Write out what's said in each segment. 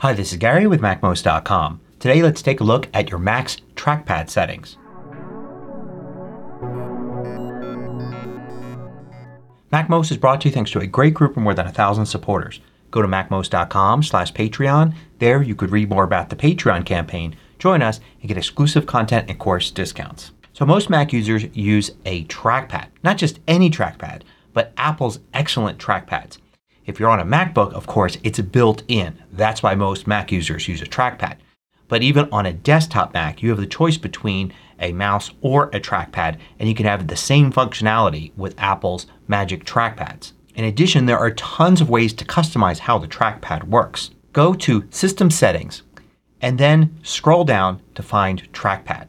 Hi, this is Gary with MacMost.com. Today let's take a look at your Mac's trackpad settings. MacMost is brought to you thanks to a great group of more than a thousand supporters. Go to MacMost.com slash Patreon. There you could read more about the Patreon campaign, join us, and get exclusive content and course discounts. So most Mac users use a trackpad. Not just any trackpad, but Apple's excellent trackpads. If you're on a MacBook, of course, it's built in. That's why most Mac users use a trackpad. But even on a desktop Mac, you have the choice between a mouse or a trackpad and you can have the same functionality with Apple's Magic Trackpads. In addition, there are tons of ways to customize how the trackpad works. Go to System Settings and then scroll down to find Trackpad.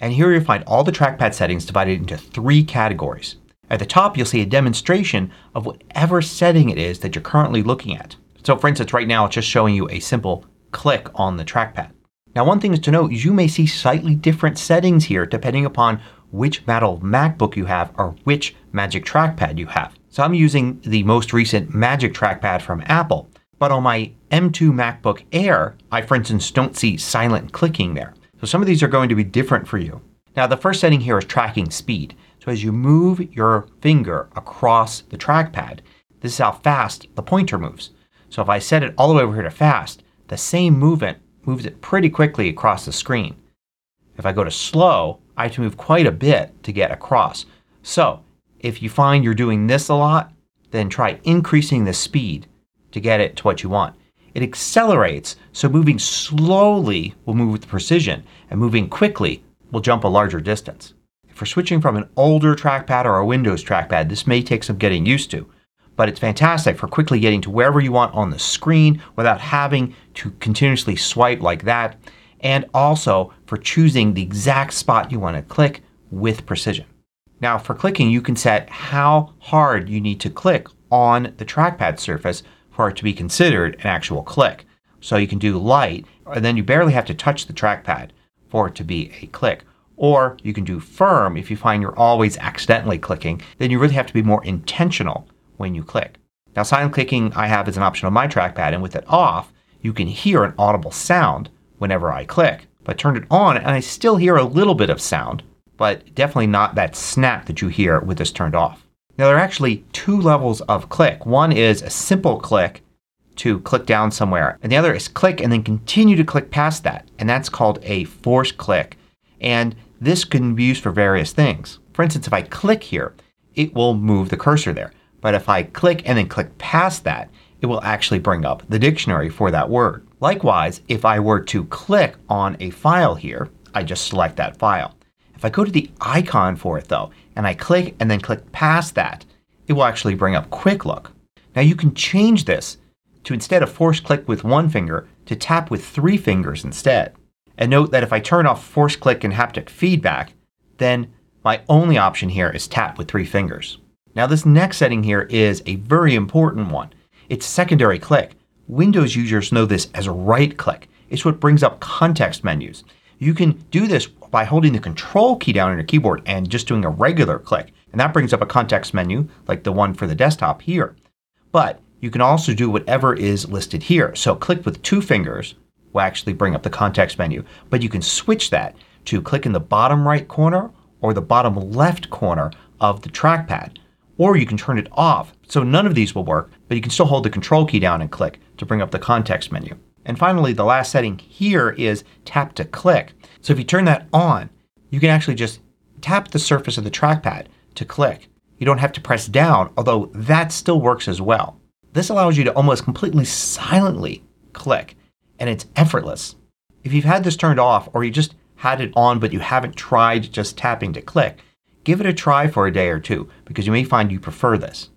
And here you'll find all the trackpad settings divided into three categories. At the top you'll see a demonstration of whatever setting it is that you're currently looking at. So for instance right now it's just showing you a simple click on the trackpad. Now one thing is to note you may see slightly different settings here depending upon which model MacBook you have or which Magic Trackpad you have. So I'm using the most recent Magic Trackpad from Apple. But on my M2 MacBook Air I for instance don't see silent clicking there. So some of these are going to be different for you. Now the first setting here is tracking speed. So as you move your finger across the trackpad, this is how fast the pointer moves. So if I set it all the way over here to fast, the same movement moves it pretty quickly across the screen. If I go to slow, I have to move quite a bit to get across. So if you find you're doing this a lot, then try increasing the speed to get it to what you want. It accelerates so moving slowly will move with precision and moving quickly will jump a larger distance. You're switching from an older trackpad or a Windows trackpad this may take some getting used to. But it's fantastic for quickly getting to wherever you want on the screen without having to continuously swipe like that and also for choosing the exact spot you want to click with precision. Now for clicking you can set how hard you need to click on the trackpad surface for it to be considered an actual click. So you can do light and then you barely have to touch the trackpad for it to be a click. Or you can do firm if you find you're always accidentally clicking. Then you really have to be more intentional when you click. Now silent clicking I have as an option on my trackpad and with it off you can hear an audible sound whenever I click. But I it on and I still hear a little bit of sound but definitely not that snap that you hear with this turned off. Now there are actually two levels of click. One is a simple click to click down somewhere and the other is click and then continue to click past that and that's called a force click. And this can be used for various things. For instance if I click here it will move the cursor there. But if I click and then click past that it will actually bring up the dictionary for that word. Likewise if I were to click on a file here I just select that file. If I go to the icon for it though and I click and then click past that it will actually bring up Quick Look. Now you can change this to instead of force click with one finger to tap with three fingers instead. And note that if I turn off force click and haptic feedback then my only option here is tap with three fingers. Now this next setting here is a very important one. It's secondary click. Windows users know this as right click. It's what brings up context menus. You can do this by holding the control key down on your keyboard and just doing a regular click. And that brings up a context menu like the one for the desktop here. But you can also do whatever is listed here. So click with two fingers will actually bring up the context menu. But you can switch that to click in the bottom right corner or the bottom left corner of the trackpad. Or you can turn it off. So none of these will work but you can still hold the control key down and click to bring up the context menu. And finally the last setting here is tap to click. So if you turn that on you can actually just tap the surface of the trackpad to click. You don't have to press down although that still works as well. This allows you to almost completely silently click and it's effortless. If you've had this turned off or you just had it on but you haven't tried just tapping to click, give it a try for a day or two because you may find you prefer this.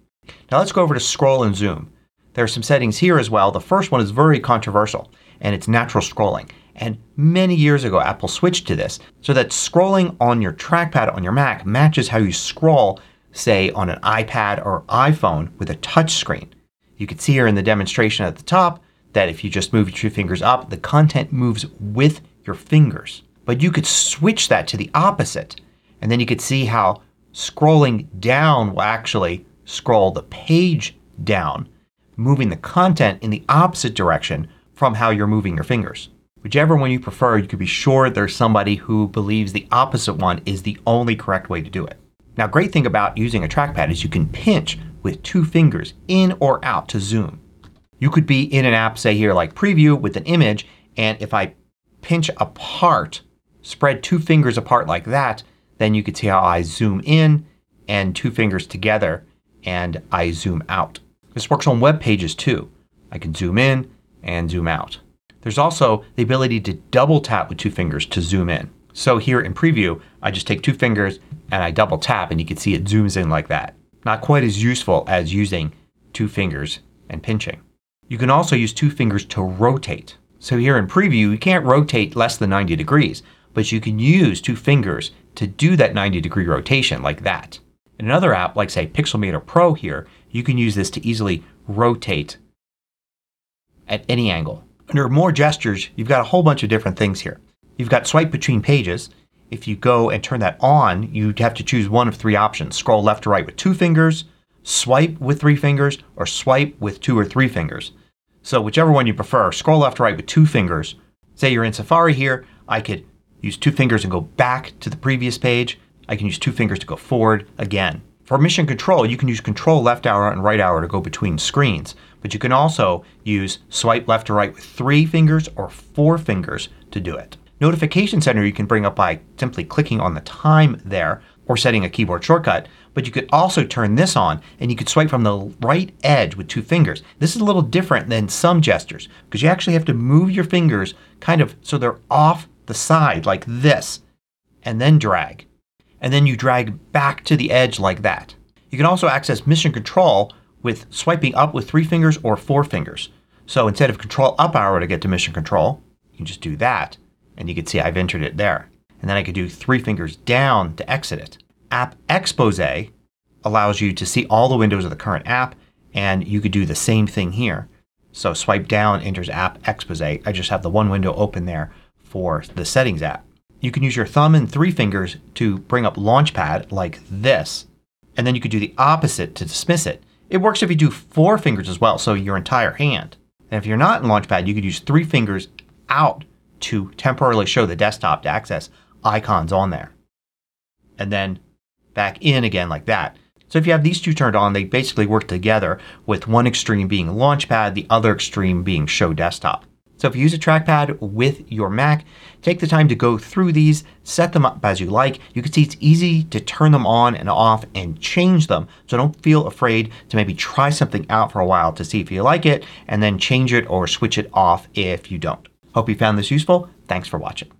Now let's go over to scroll and zoom. There are some settings here as well. The first one is very controversial and it's natural scrolling. And many years ago Apple switched to this so that scrolling on your trackpad on your Mac matches how you scroll say on an iPad or iPhone with a touch screen. You can see here in the demonstration at the top that if you just move your two fingers up the content moves with your fingers. But you could switch that to the opposite and then you could see how scrolling down will actually scroll the page down moving the content in the opposite direction from how you're moving your fingers. Whichever one you prefer, you could be sure there's somebody who believes the opposite one is the only correct way to do it. Now great thing about using a trackpad is you can pinch with two fingers in or out to zoom. You could be in an app say here like Preview with an image and if I pinch apart, spread two fingers apart like that, then you could see how I zoom in and two fingers together and I zoom out. This works on web pages too. I can zoom in and zoom out. There's also the ability to double tap with two fingers to zoom in. So here in Preview I just take two fingers and I double tap and you can see it zooms in like that. Not quite as useful as using two fingers and pinching. You can also use two fingers to rotate. So here in Preview you can't rotate less than 90 degrees but you can use two fingers to do that 90 degree rotation like that. In another app like say Pixelmator Pro here you can use this to easily rotate at any angle. Under more gestures you've got a whole bunch of different things here. You've got swipe between pages. If you go and turn that on you'd have to choose one of three options. Scroll left to right with two fingers, swipe with three fingers, or swipe with two or three fingers. So whichever one you prefer, scroll left to right with two fingers. Say you're in Safari here, I could use two fingers and go back to the previous page. I can use two fingers to go forward again. For mission control you can use control left arrow and right arrow to go between screens. But you can also use swipe left to right with three fingers or four fingers to do it. Notification Center you can bring up by simply clicking on the time there or setting a keyboard shortcut. But you could also turn this on and you could swipe from the right edge with two fingers. This is a little different than some gestures because you actually have to move your fingers kind of so they're off the side like this and then drag. And then you drag back to the edge like that. You can also access Mission Control with swiping up with three fingers or four fingers. So instead of Control up arrow to get to Mission Control, you can just do that and you can see I've entered it there. And then I could do three fingers down to exit it. App Expose allows you to see all the windows of the current app and you could do the same thing here. So swipe down enters App Expose. I just have the one window open there for the Settings app. You can use your thumb and three fingers to bring up Launchpad like this. And then you could do the opposite to dismiss it. It works if you do four fingers as well, so your entire hand. And if you're not in Launchpad you could use three fingers out to temporarily show the desktop to access icons on there. And then back in again like that. So if you have these two turned on they basically work together with one extreme being Launchpad, the other extreme being Show Desktop. So if you use a trackpad with your Mac, take the time to go through these, set them up as you like. You can see it's easy to turn them on and off and change them. So don't feel afraid to maybe try something out for a while to see if you like it and then change it or switch it off if you don't. Hope you found this useful. Thanks for watching.